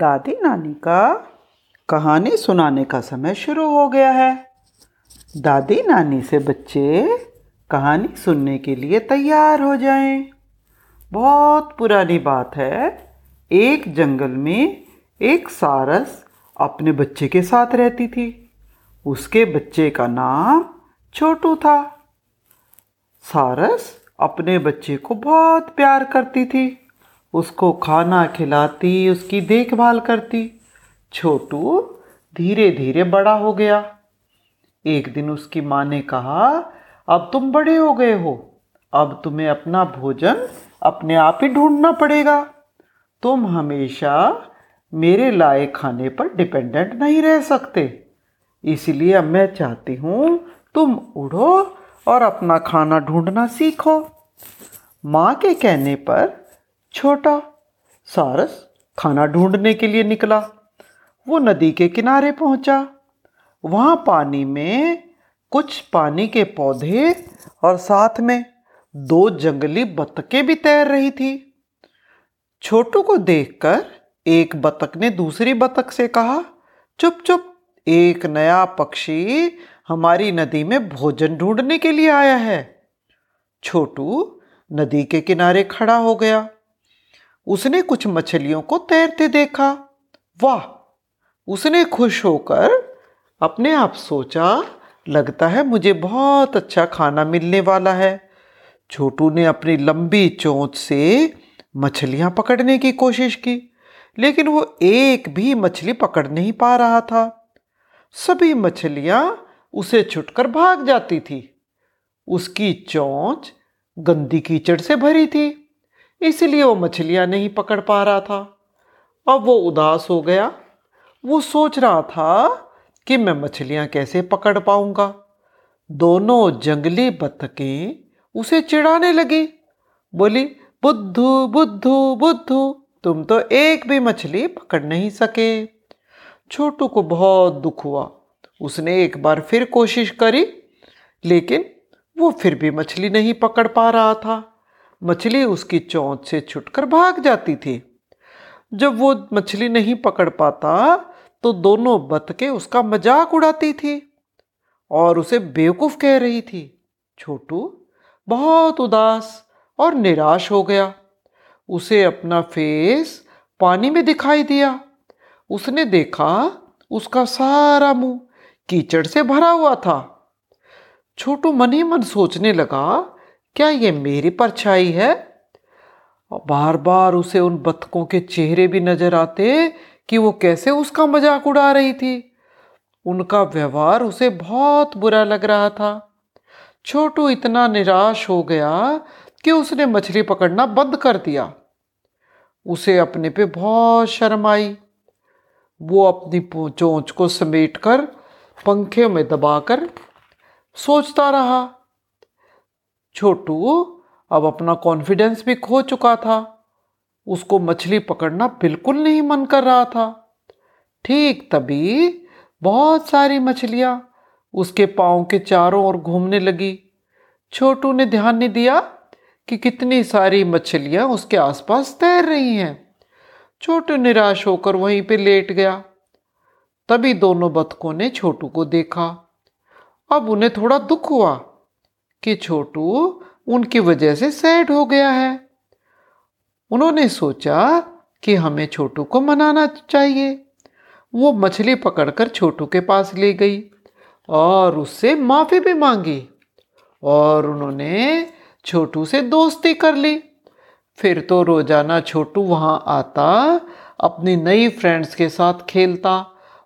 दादी नानी का कहानी सुनाने का समय शुरू हो गया है। दादी नानी से बच्चे कहानी सुनने के लिए तैयार हो जाएँ। बहुत पुरानी बात है, एक जंगल में एक सारस अपने बच्चे के साथ रहती थी। उसके बच्चे का नाम छोटू था। सारस अपने बच्चे को बहुत प्यार करती थी। उसको खाना खिलाती, उसकी देखभाल करती। छोटू धीरे धीरे बड़ा हो गया। एक दिन उसकी माँ ने कहा, अब तुम बड़े हो गए हो। अब तुम्हें अपना भोजन अपने आप ही ढूंढना पड़ेगा। तुम हमेशा मेरे लाए खाने पर डिपेंडेंट नहीं रह सकते। इसलिए अब मैं चाहती हूँ तुम उड़ो और अपना खाना ढूंढना सीखो। माँ के कहने पर छोटा सारस खाना ढूँढने के लिए निकला। वो नदी के किनारे पहुँचा। वहाँ पानी में कुछ पानी के पौधे और साथ में दो जंगली बतखें भी तैर रही थी। छोटू को देखकर एक बतख ने दूसरी बतख से कहा, चुप चुप, एक नया पक्षी हमारी नदी में भोजन ढूँढने के लिए आया है। छोटू नदी के किनारे खड़ा हो गया। उसने कुछ मछलियों को तैरते देखा। वाह! उसने खुश होकर अपने आप सोचा, लगता है मुझे बहुत अच्छा खाना मिलने वाला है। छोटू ने अपनी लंबी चोंच से मछलियाँ पकड़ने की कोशिश की, लेकिन वो एक भी मछली पकड़ नहीं पा रहा था। सभी मछलियाँ उसे छुटकर भाग जाती थी। उसकी चोंच गंदी कीचड़ से भरी थी। इसलिए वो मछलियाँ नहीं पकड़ पा रहा था। अब वो उदास हो गया। वो सोच रहा था कि मैं मछलियाँ कैसे पकड़ पाऊँगा। दोनों जंगली बतखें उसे चिढ़ाने लगी। बोली, बुद्धू बुद्धू बुद्धू, तुम तो एक भी मछली पकड़ नहीं सके। छोटू को बहुत दुख हुआ। उसने एक बार फिर कोशिश करी, लेकिन वो फिर भी मछली नहीं पकड़ पा रहा था। मछली उसकी चोंच से छुटकर भाग जाती थी। जब वो मछली नहीं पकड़ पाता तो दोनों बतके उसका मज़ाक उड़ाती थी और उसे बेवकूफ़ कह रही थी। छोटू, बहुत उदास और निराश हो गया। उसे अपना फेस पानी में दिखाई दिया। उसने देखा उसका सारा मुँह कीचड़ से भरा हुआ था। छोटू मन ही मन सोचने लगा क्या ये मेरी परछाई है? बार बार उसे उन बतखों के चेहरे भी नज़र आते कि वो कैसे उसका मज़ाक उड़ा रही थी। उनका व्यवहार उसे बहुत बुरा लग रहा था। छोटू इतना निराश हो गया कि उसने मछली पकड़ना बंद कर दिया। उसे अपने पे बहुत शर्म आई। वो अपनी चोंच को समेटकर पंखे में दबाकर सोचता रहा। छोटू अब अपना कॉन्फिडेंस भी खो चुका था। उसको मछली पकड़ना बिल्कुल नहीं मन कर रहा था। ठीक तभी बहुत सारी मछलियाँ उसके पाँव के चारों ओर घूमने लगी। छोटू ने ध्यान नहीं दिया कि कितनी सारी मछलियाँ उसके आसपास तैर रही हैं। छोटू निराश होकर वहीं पे लेट गया। तभी दोनों बतखों ने छोटू को देखा। अब उन्हें थोड़ा दुख हुआ। कि छोटू उनकी वजह से सैड हो गया है। उन्होंने सोचा कि हमें छोटू को मनाना चाहिए। वो मछली पकड़कर छोटू के पास ले गई और उससे माफ़ी भी मांगी और उन्होंने छोटू से दोस्ती कर ली। फिर तो रोज़ाना छोटू वहाँ आता, अपनी नई फ्रेंड्स के साथ खेलता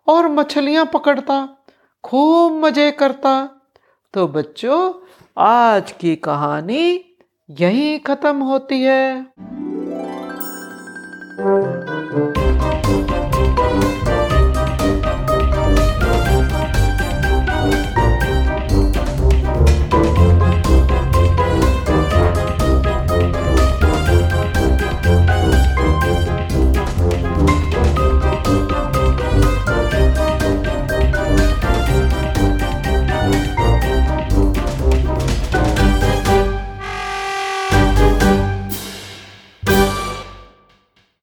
और मछलियाँ पकड़ता, खूब मज़े करता। तो बच्चों आज की कहानी यहीं ख़त्म होती है।